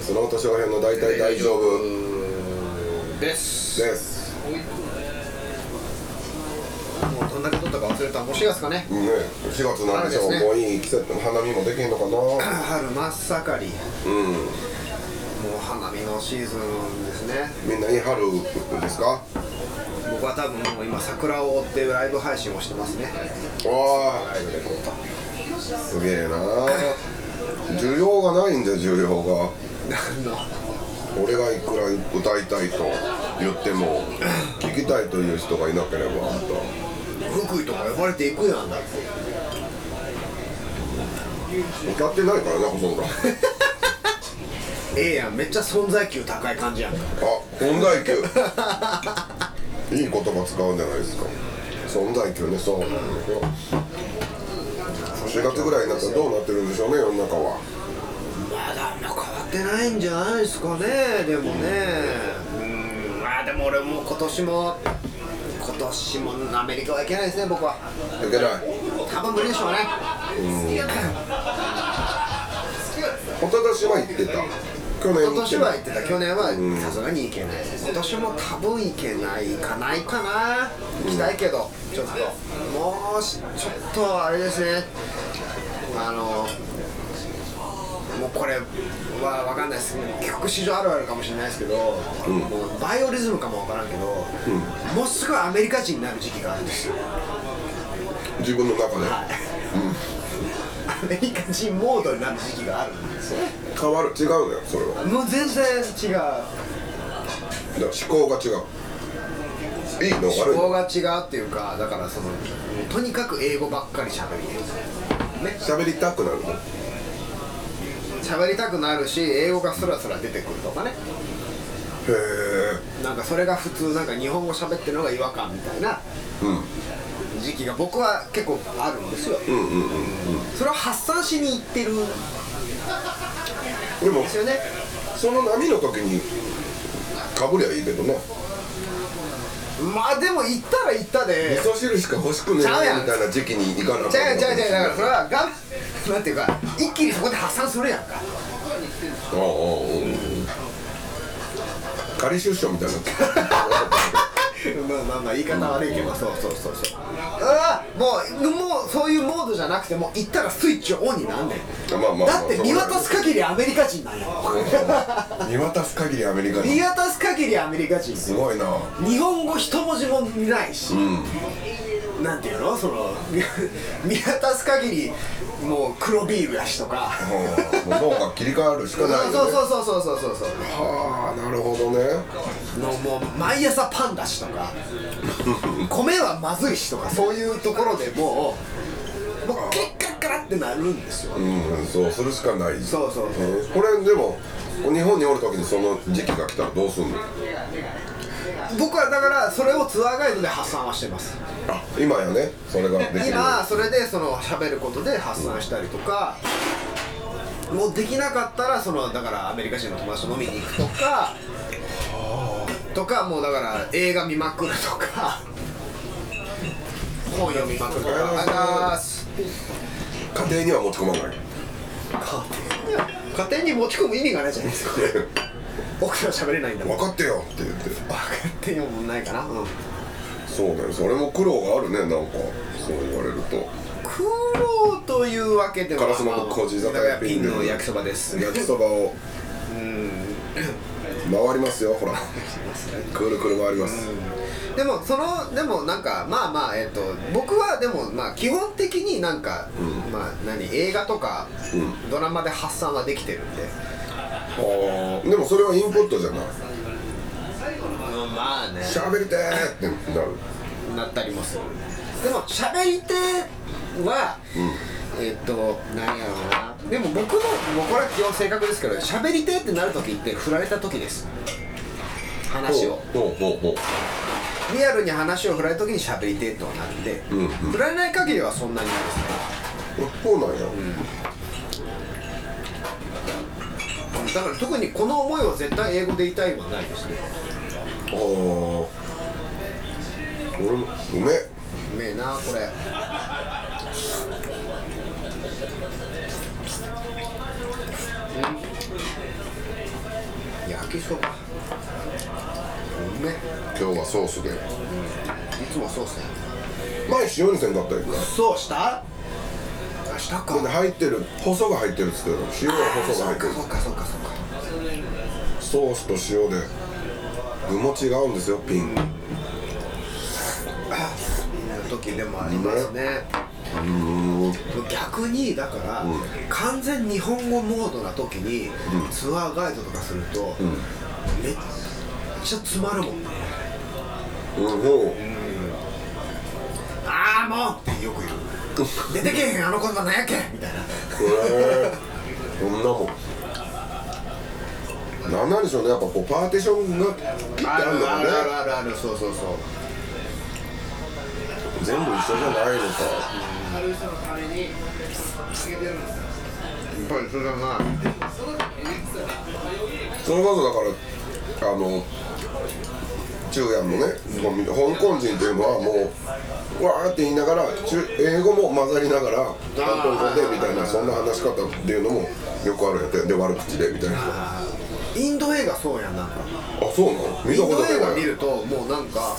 その年編の大体大丈夫。です。です。もうどんだけ撮ったか忘れた。もう4月かね。うんね4月なんでしょう。ね。もういい季節花見もできへんのかな。春真っ盛り。うん。もう花見のシーズンですね。みんないい春ですか？僕は多分もう今桜を追ってライブ配信をしてますね。わあ。ライブでこうすげえな。需要がないんだよ需要が 俺がいくら歌いたいと言っても聞きたいという人がいなければ福井とか呼ばれていくやんだって歌ってないからなほとんどあええやんめっちゃ存在級高い感じやんか。存在級。いい言葉使うんじゃないですか。存在級ねそうなんですよ。4月ぐらいになったらどうなってるんでしょうね世の中はってないんじゃないですかねでもね。うんまあでも俺も今年も今年もアメリカは行けないですね僕は。いけない。多分無理でしょうね。一昨年は行ってた。去年今年は行行ってた。去年はさすがに行けない。今年も多分行けないかな。いかな行きたいけどちょっと。もうしちょっとあれですね。あのもうこれは分かんないです曲史上あるあるかもしれないですけど、もうバイオリズムかも分からんけど、もうすぐアメリカ人になる時期があるんですよ。自分の中で、アメリカ人モードになる時期があるんですよ。変わる。違うのよそれは。もう全然違う。だから思考が違う。いいの？思考のが違うっていうかだからそのとにかく英語ばっかり喋りね。喋りたくなるの？喋りたくなるし英語がスラスラ出てくるとかね。へえなんかそれが普通なんか日本語喋ってるのが違和感みたいなうん。時期が僕は結構あるんですよ、うんうんうんそれを発散しに行ってる。んでもですよね。その波の時にかぶりゃいいけどなまあでも行ったら行ったで。味噌汁しか欲しくねえみたいな時期に行かなじゃあじゃあじゃあだからそれはがんなんていうか一気にそこで発散するやんか。ああうんうん。仮出所みたいにな。ってるまあまあまあ言い方悪いけど、そうそうそうそう。ああもうもうそういうモードじゃなくてもう行ったらスイッチオンになんねん。まあまあまあだって見渡す限りアメリカ人なんや。見渡す限りアメリカ人。見渡す限りアメリカ人。すごいな。日本語一文字もないし、なんていうの？その見 見渡す限りもう黒ビールやしとか。もう脳が切り替わるしかないよね。そうそうそうそうそうそうそうはあなるほどね。のもう毎朝パンだしとか。米はまずいしとかそういうところでもうもう結果からってなるんですよ。うんそうするしかない。そうそうそう。えーこれでも日本におる時にその時期が来たらどうすんの？僕はだからそれをツアーガイドで発散はしてます。あ今やね。それができる。今それでその喋ることで発散したりとかもうできなかったらそのだからアメリカ人の友達と飲みに行くとかとかもうだから映画見まくるとか本読みまくるとか。家庭には持ち込まない。家庭に持ち込む意味がないじゃないですか 僕らは喋れないんだもん。分かってよ。って言って。分かってよもないかな、うん、そうだよ。それも苦労があるね。なんかそう言われると。苦労というわけでは烏丸小地酒だからピンの焼きそばです。焼きそばを。回りますよほら。くるくる回ります。でもそのでもなんかまあまあえっ、と僕はでもまあ基本的になんか、まあ何映画とか、ドラマで発散はできてるんででもそれはインプットじゃない？まあね。喋りてーってなる。なったりもする。でも喋り手は、えっ、と何やろうな。でも僕のもうこれは基本性格ですけど喋り手ってなる時って振られた時です。話を。ほうほうほうリアルに話を振られた時に喋り手とはなるんで、んうん。振られない限りはそんなにないですね。そうなんや、だから特にこの思いを絶対英語で言いたいはないですね。ああ俺もうめえ。うめえなこれ。きそば。うめい今日はソースで。つもそうっすね前塩にせんかったよそうした？あしたか。で入ってる細が入ってるっつってたの。塩は細が入ってる。そっかそっかそっかソースと塩で。具も違うんですよピン。時でもありますね。逆にだから、完全日本語モードな時に、ツアーガイドとかすると、めっちゃ詰まるもんね。うんもああもうってよく言う出てけえへんあの言葉なんやっけ。みたいな。うへえそんなも。んなんなんでしょうねやっぱこうパーティションがピッてあるのかね。あるあるあるあるそうそうそう全部一緒じゃないのかやっぱりそれだなそれこそだからあの中やんのね、香港人っていうのはもうわーって言いながら中英語も混ざりながら韓国語でみたいなそんな話し方っていうのもよくあるやってで悪口でみたいな。あインド映画そうやんな。んかそうなの？見インたことないド映画見るともうなんか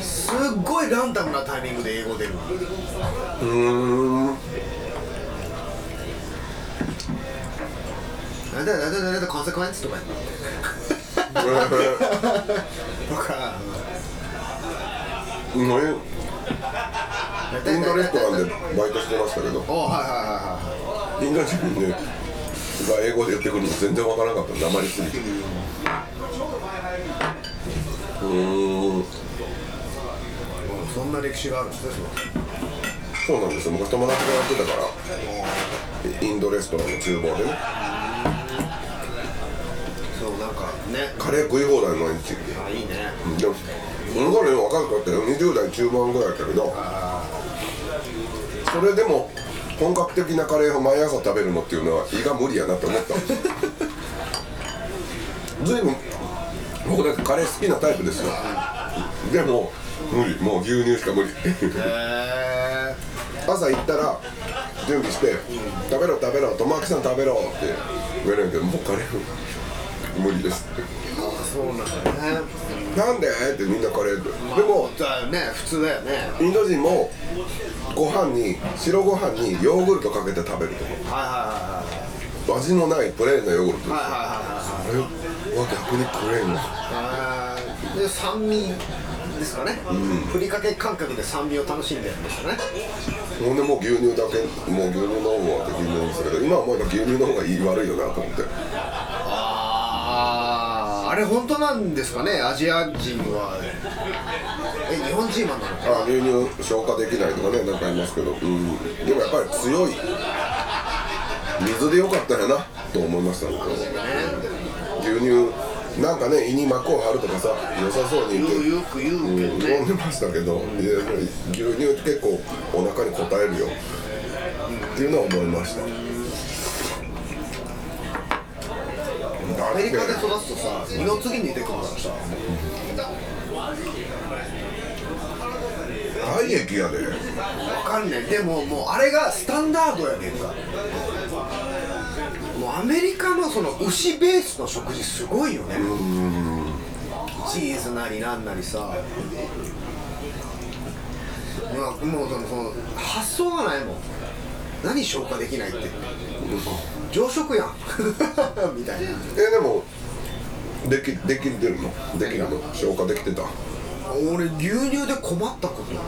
すっごいランダムなタイミングで英語出る。うーん。なんだなんだなんだコンセクエンスとかやえーとか。うん。インドレストランでバイトしてましたけど。おはいはいはいはいインド人ねが英語で言ってくるの全然わからなかったなまりすぎて。うーんはいそんな歴史があるんですねそうなんですよ。昔友達がやってたから。インドレストランの厨房でねね。カレー食い放題毎日。あいいね。でもその頃若かったよ20代中盤ぐらいだったけど。それでも本格的なカレーを毎朝食べるのっていうのは胃が無理やなって思った。ずいぶん僕だってカレー好きなタイプですよ。でも無理。もう牛乳しか無理。朝行ったら準備して「食べろ食べろ友明さん食べろ」って言われるけどもうカレー無理ですって。あそうなんだね。なんで？ってみんなカレーってでもだよね普通だよね。インド人もご飯に白ご飯にヨーグルトかけて食べるとはいはいはいか味のないプレーンなヨーグルトですよはいはいはいはい。あれは逆に食えんわあーで酸味ですかね、ふりかけ感覚で酸味を楽しんでるんですよね。ほんでもう牛乳だけもう牛乳飲むわって牛乳ですけど今思えば牛乳の方がいい悪いよなと思ってあああれ本当なんですかね？アジア人は。え日本人はなのかあ牛乳消化できないとかねなんか言いますけど、うん、でもやっぱり強い。水でよかったよなと思いましたね牛乳なんかね胃に膜を張るとかさ良さそうに。言ってよく言ううんけどね、飲んでましたけど、いや牛乳って結構お腹に応えるよ。っていうのは思いましたメリカで育つとさ二の次に出てくるからさ。体液やで。わかんない。でももうあれがスタンダードやねんか。もうアメリカのその牛ベースの食事すごいよね。チーズなりなんなりさ。まあもうその発想がないもん何消化できないって。常食やん。みたいな。えでもできできてるの？できるの？消化できてた？う俺牛乳で困ったことない。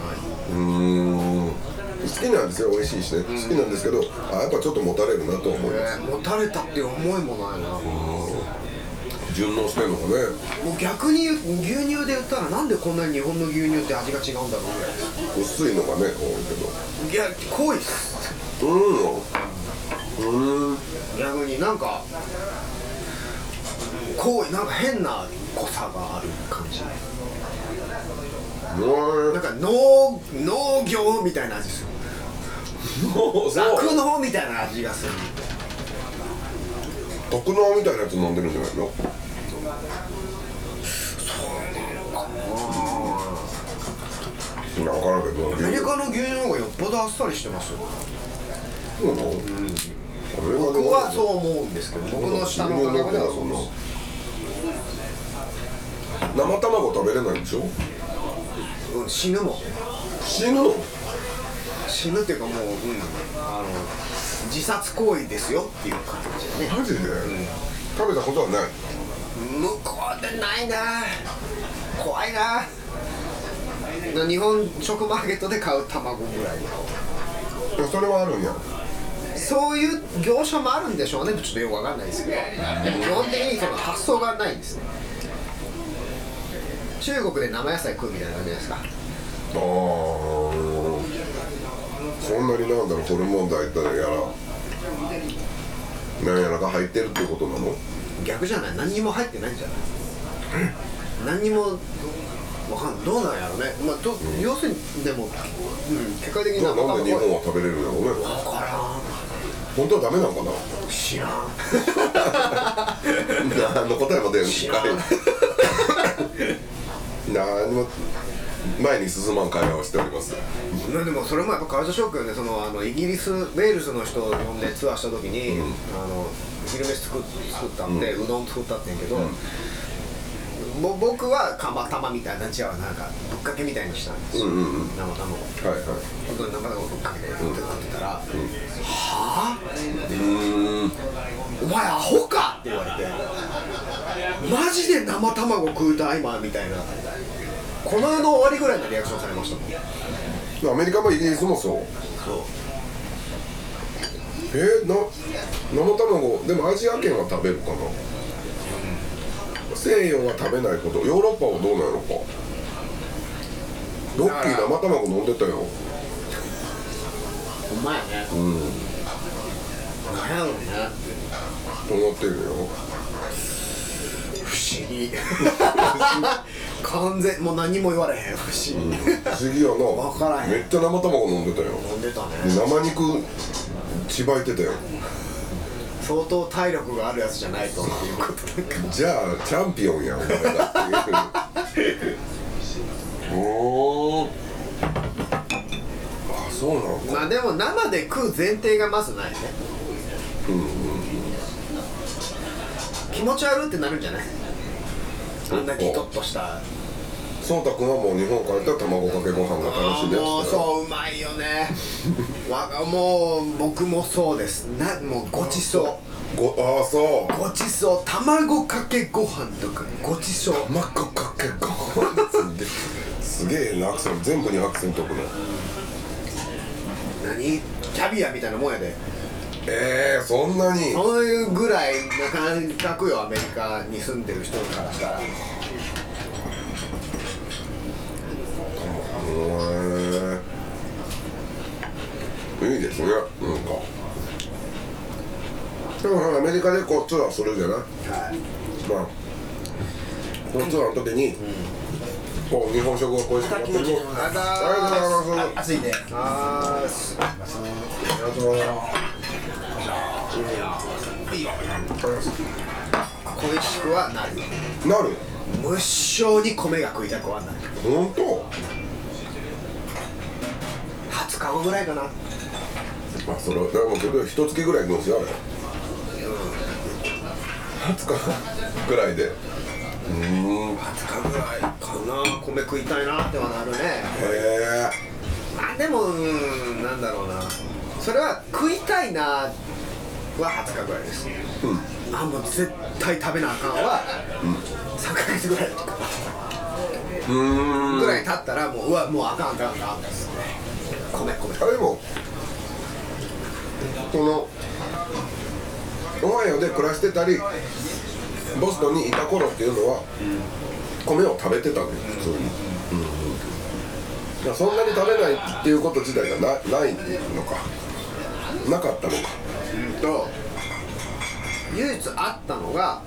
ーん。好きなんですよ美味しいしね。好きなんですけどあやっぱちょっともたれるなとは思います。えー持たれたっていう思いもないな。順応してんのかね。もう逆に牛乳で言ったらなんでこんなに日本の牛乳って味が違うんだろうぐらい薄いのがね多いけど。いや濃いっすうん。うん。逆になん。か濃いなん。か変な濃さがある感じなん。か農農業みたいな味する酪農みたいな味がする特納みたいなやつ飲ん。でるん。じゃないのいや分からん。けどアメリカの牛乳の方がよっぽどあっさりしてますようなの、僕はそう思うんですけど僕の下の感覚ではそうです生卵食べれないんでしょうん、死ぬもん死ぬの死ぬっていうかもう、うん、あの自殺行為ですよっていう感じだねマジで、食べたことはない向こうでないな怖いな日本食マーケットで買う卵ぐらいいやそれはあるんやそういう業者もあるんでしょうね。ちょっとよくわかんないですけど。基本的にその発想がないんですね。中国で生野菜食うみたいな感じじゃないですか？ああそんなになんだろうホルモン剤ったらやらなんやらが入ってるってことなの？逆じゃない？何にも入ってないんじゃない？何にもわかんどうなんやろね。まあど要するにでも、うん、結果的にじゃあなんで日わ本は食べれるんだろうね。から本当はダメなのかな？ん知らん。何の答えも出ん。しっかり何も前に進まん会話をしております。まあでもそれもやっぱカルチャーショックよね。そのあのイギリスウェールズの人を呼んでツアーした時に、あの昼飯作っ作ったんで、うどん作ったってんやけど、ぼ僕は釜玉みたいな違うなんかぶっかけみたいにしたんですよ、うんうんうん。生卵。はいはい。本当に生卵ぶっかけて食って食ってたら「はあうーんお前アホか!」って言われて「マジで生卵食うた今」みたいな。この世の終わりぐらいのリアクションされましたもん。アメリカもイギリスもそう。そう。えー、な生卵でもアジア圏は食べるかな？西洋は食べないこと。ヨーロッパはどうなのか。ロッキー生卵飲んでたよ。ほんまやね。うん。なんやろうね思ってるよ。不思議。完全もう何も言われへん。不思議、不思議やな。わからへん。めっちゃ生卵飲んでたよ。飲んでたね。生肉ちばいてたよ相当体力があるやつじゃないと。っていうことじゃあチャンピオンやんお前だっていうおー。あそうなのかまあでも生で食う前提がまずないね。気持ち悪ってなるんじゃない？あんなキトッとしたそうたくんはもう日本帰ったら卵かけご飯が楽しみやもうつそううまいよね。わがもう僕もそうです。なもうごちそう。ごああそう。ごちそう。卵かけご飯とかごちそう。卵かけご飯すげえすげえなアクセント全部にアクセントくの。何？キャビアみたいなもんやで。えー、そんなに。そういうぐらいな感覚よアメリカに住んでる人からしたらいいですね。なんか。でもアメリカでこうツアーするじゃない？はい。まあ。このツアーの時に、こう日本食をこうしてやってる。ありがとうございます。ありがとうございます。暑いんであー。すありがとうございます。恋しくはなるなる無性に米が食いたくはなる本当？20日後ぐらいかなまあそれはでもけど一月ぐらい行くんですよあれ。20日ぐらいで。うーんへ20日ぐらいかな。米食いたいなってはなるね。えまあでもうーんなんだろうな。それは食いたいなは20日ぐらいです、あもう絶対食べなあかんは、3ヶ月ぐらいとかうーん。ぐらい経ったらもううわもうあかんあかんあかんですね。米米。あでもそのオハイオで暮らしてたりボストンにいた頃っていうのは、米を食べてたんです普通に、いやそんなに食べないっていうこと自体がなないのかなかったのか。うん。と唯一あったのが、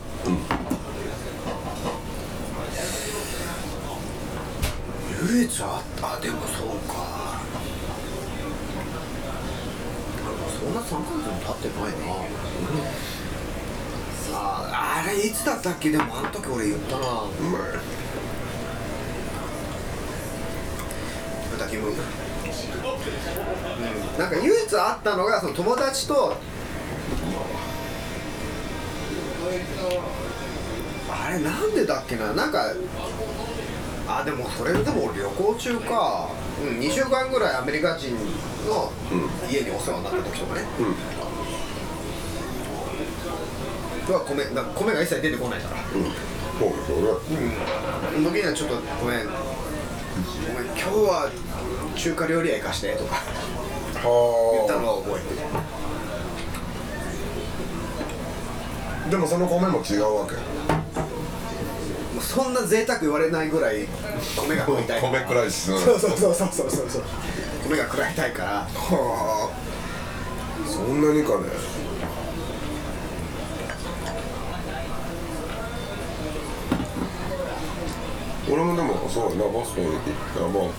唯一あったあでもそうかそんな3ヶ月も経ってないな、ああれいつだったっけでもあの時俺言ったなうまい豚キム、うん、なんか唯一あったのがその友達とあれなんでだっけな？なんかあでもそれでも旅行中か、うん、2週間ぐらいアメリカ人の家にお世話になった時とかね、は米だ米が一切出てこないから。うん。そうですよね。うん。時にはちょっとごめん。ごめん今日は中華料理屋行かしてとか。言ったはのを覚えてでもその米も違うわけそんな贅沢言われないぐらい米が食いたい米クライシスそう。そうそうそうそうそうそう。米が食らいたいから。はあ。そんなにかね。俺もでもそうやなボストン行ったまあ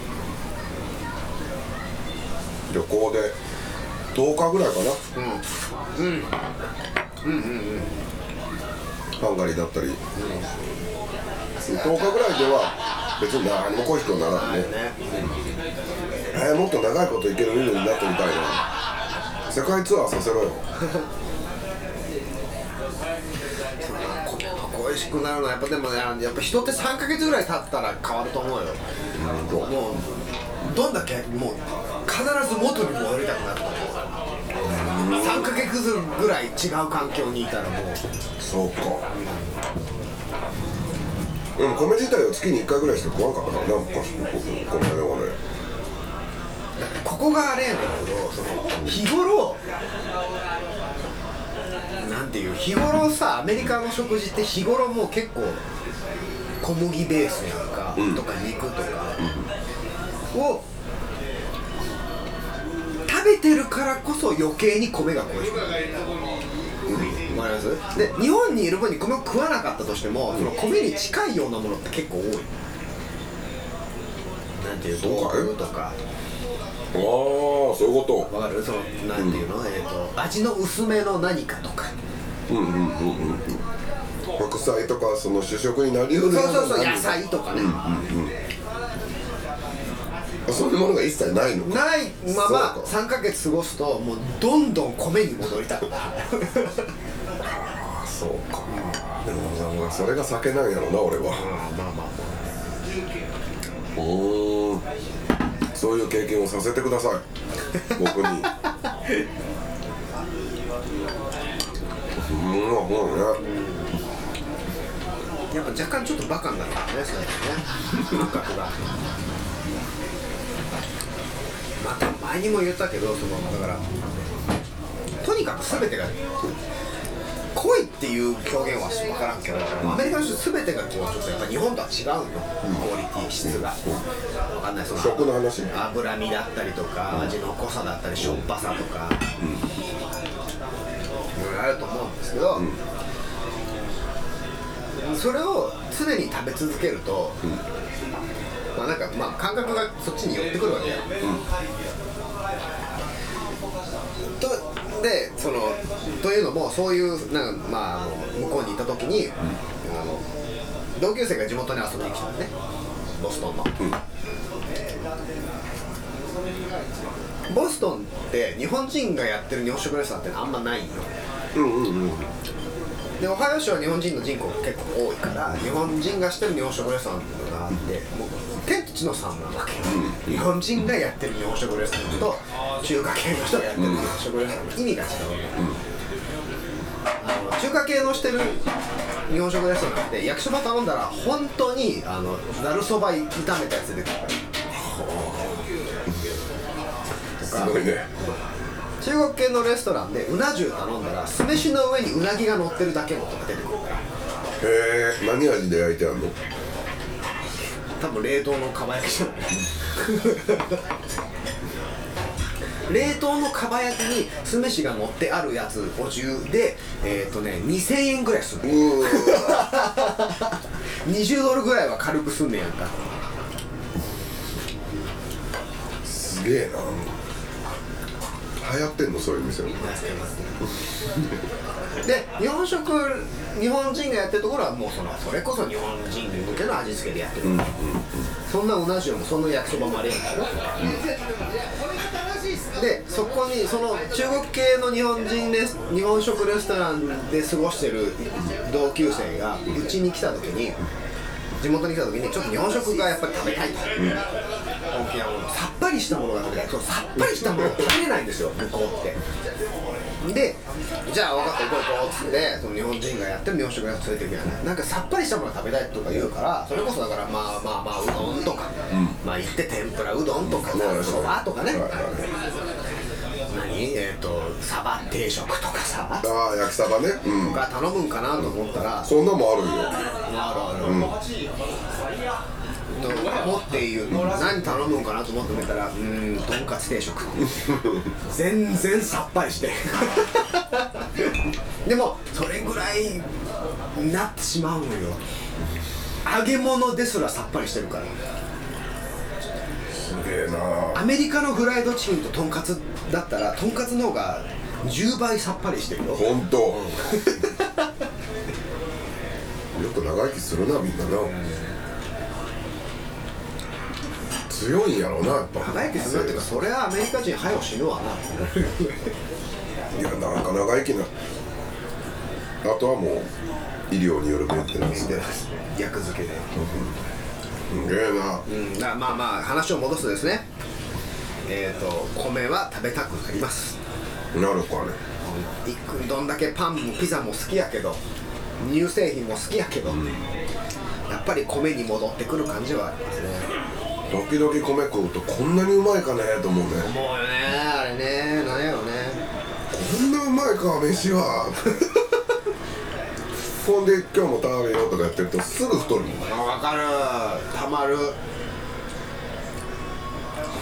旅行で10日ぐらいかな。ハンガリーだったり、10日ぐらいでは別に何も恋しくはならんね。ねえー、もっと長いこと行ける身分になってみたいな。世界ツアーさせろよ。恋しくなるのはやっぱでもねやっぱ人って3ヶ月ぐらい経ったら変わると思うよ。もうどんだけもう必ず元に戻りたくなると思う3ヶ月ぐらい違う環境にいたらもう。そうかでも米自体は月に1回ぐらいしか食わんかったからな昔の米はね。ここがあれやねんけどその日頃なんていう日頃さアメリカの食事って日頃もう結構小麦ベースやんか、とか肉とか、を食べてるからこそ余計に米が恋しくなるわかります。で日本にいる分に米を食わなかったとしてもその米に近いようなものって結構多い。なんていう豆腐とか。ああそういうこわかる？そのなんていうの、えっ、と味の薄めの何かとか。とうんうんうんうんうん。白菜とかその主食になりうるそうそうそう何野菜とかね、そういうものが一切ないのか。ないままそうか。3ヶ月過ごすともうどんどん米に戻りたくなる。あそうか。でもまあそれが酒なんやろな俺はまあまあまうーん。そういう経験をさせてください。僕に。うん。もうねあやっぱ若干ちょっとバカになるからね最近ね。感覚がまた前にも言ったけどそのだからとにかく全てがっていう表現は分からんけど、アメリカの人全てがこうちょっとやっぱ日本とは違うよ、クオリティ質が、分かんない。その食の話脂身だったりとか、味の濃さだったりしょっぱさとか、いろいろあると思うんですけど、それを常に食べ続けると、まあなんかまあ感覚がそっちに寄ってくるわけよ、とでそのというのもそういうなんかまああの向こうに行った時に、あの同級生が地元に遊びに来たのね。ボストンの、ボストンって日本人がやってる日本食レストランってあんまないようんうんうん。でオハイオ州は日本人の人口が結構多いから日本人がしてる日本食レストランって天と地の差なわけ。よ、日本人がやってる日本食レストランと中華系の人がやってる日本食レストランの意味が違うわけ、あの中華系のしてる日本食レストランって焼きそば頼んだら本当にあのざるそば炒めたやつ出てくるから。すごいね。中国系のレストランでうな重頼んだら酢飯の上にうなぎが乗ってるだけのとか出てくるから。へえ何味で焼いてあんの？多分冷凍のかば焼きじゃない冷凍のかば焼きに酢飯が乗ってあるやつお重でえっ、とね2000円ぐらいするのうー。20ドルぐらいは軽くすんねやんか。すげえな。流行ってんのそういう店もで日本食日本人がやってるところはもうそのそれこそ日本人向けの味付けでやってる、そんなうな重もそんな焼きそばもありえんだよ、でそこにその中国系の日本人レス日本食レストランで過ごしてる同級生がうちに来た時に地元に来た時にちょっと日本食がやっぱり食べたいと、本気なものさっぱりしたものが食べたい。そうさっぱりしたもの食べれないんですよ向こうって。でじゃあ分かった行こう行こうっつってその日本人がやってる日本食屋連れてくやんな。んかさっぱりしたものが食べたいとか言うからそれこそだからまあまあまあうどんとか、まあ行って天ぷらうどんとかうんそばとかね、はいはい何えっ、とサバ定食とかさ。ああ焼きサバね。うん。が頼むんかなと思ったら、そんなもんあるよ。あるある、と思って言う何頼むんかなと思ってみたらうーんとんかつ定食。全然さっぱりして。でもそれぐらいになってしまうのよ。揚げ物ですらさっぱりしてるからえな。アメリカのフライドチキンととんかつだったらとんかつの方が10倍さっぱりしてるよ。本当。よく長生きするなみんなな。強いんやろうなやっぱ。長生きするっていうかそれはアメリカ人早う死ぬわな。いやなんか長生きな。あとはもう医療によるメンテナンスで。役付けで、すげえな。うん、だまあまあ話を戻すとですね。えっ、と米は食べたくなります。なるかね。いくどんだけパンもピザも好きやけど乳製品も好きやけど、やっぱり米に戻ってくる感じはありますね。時々米食うとこんなにうまいかねと思うね。思うよねあれね。なんやろね。こんなうまいか飯は。ほんで今日も食べようとかやってるとすぐ太るもんあ分かる。たまる。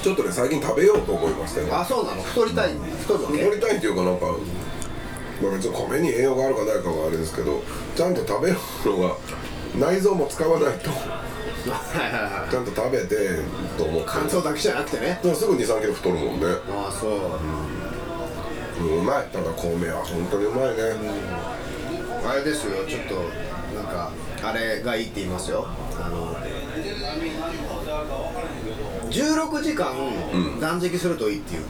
ちょっとね最近食べようと思いましたよあそうなの？太りたい太るわけ太りたいっていうかなんか、まあ、別に米に栄養があるかないかはあれですけどちゃんと食べるのが内臓も使わないとちゃんと食べてと思って。乾燥だけじゃなくてね。すぐ2 3キロ太るもんね。ああそう、うんうまい。ただ米は本当にうまいね、あれですよ。ちょっとなんかあれがいいって言いますよあの16時間断食するといいっていう、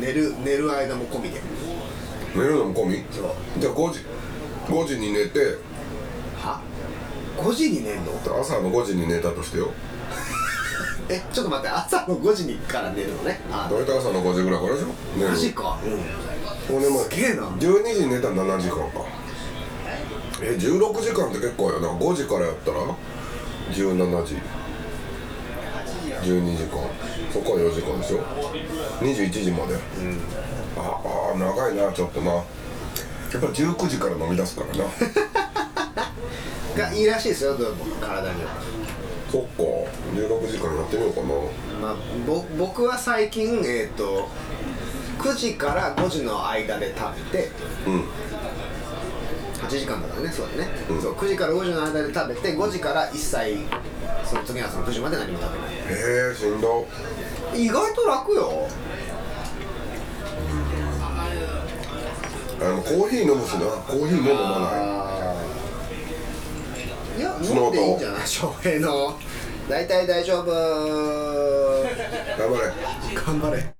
寝る寝る間も込みで。寝るのも込み？そう。じゃあ5時？5時に寝て。は？5時に寝んの？朝の5時に寝たとしてよ。えちょっと待って。朝の5時にから寝るのね。あ大体朝の5時ぐらいからでしょ？寝る。マジか。ほん。でもうすげえな。12時に寝たら7時間かえ16時間って結構やな。5時からやったら？17時。12時間。そこは4時間でしょ21時まで、ああ長いなちょっとな。やっぱ19時から飲み出すからな。がいいらしいですよどうも。体には。そっか。16時間やってみようかな。まあ、ぼ僕は最近、えー、と9時から5時の間で食べてうん8時間だからねそうだね、そう9時から5時の間で食べて5時から一切その次の朝の9時まで何も食べない。へえしんど。意外と楽よ。あのコーヒー飲むしな。コーヒーも飲まない。いや飲んでいいんじゃない？翔平の。大体大丈夫。頑張れ。頑張れ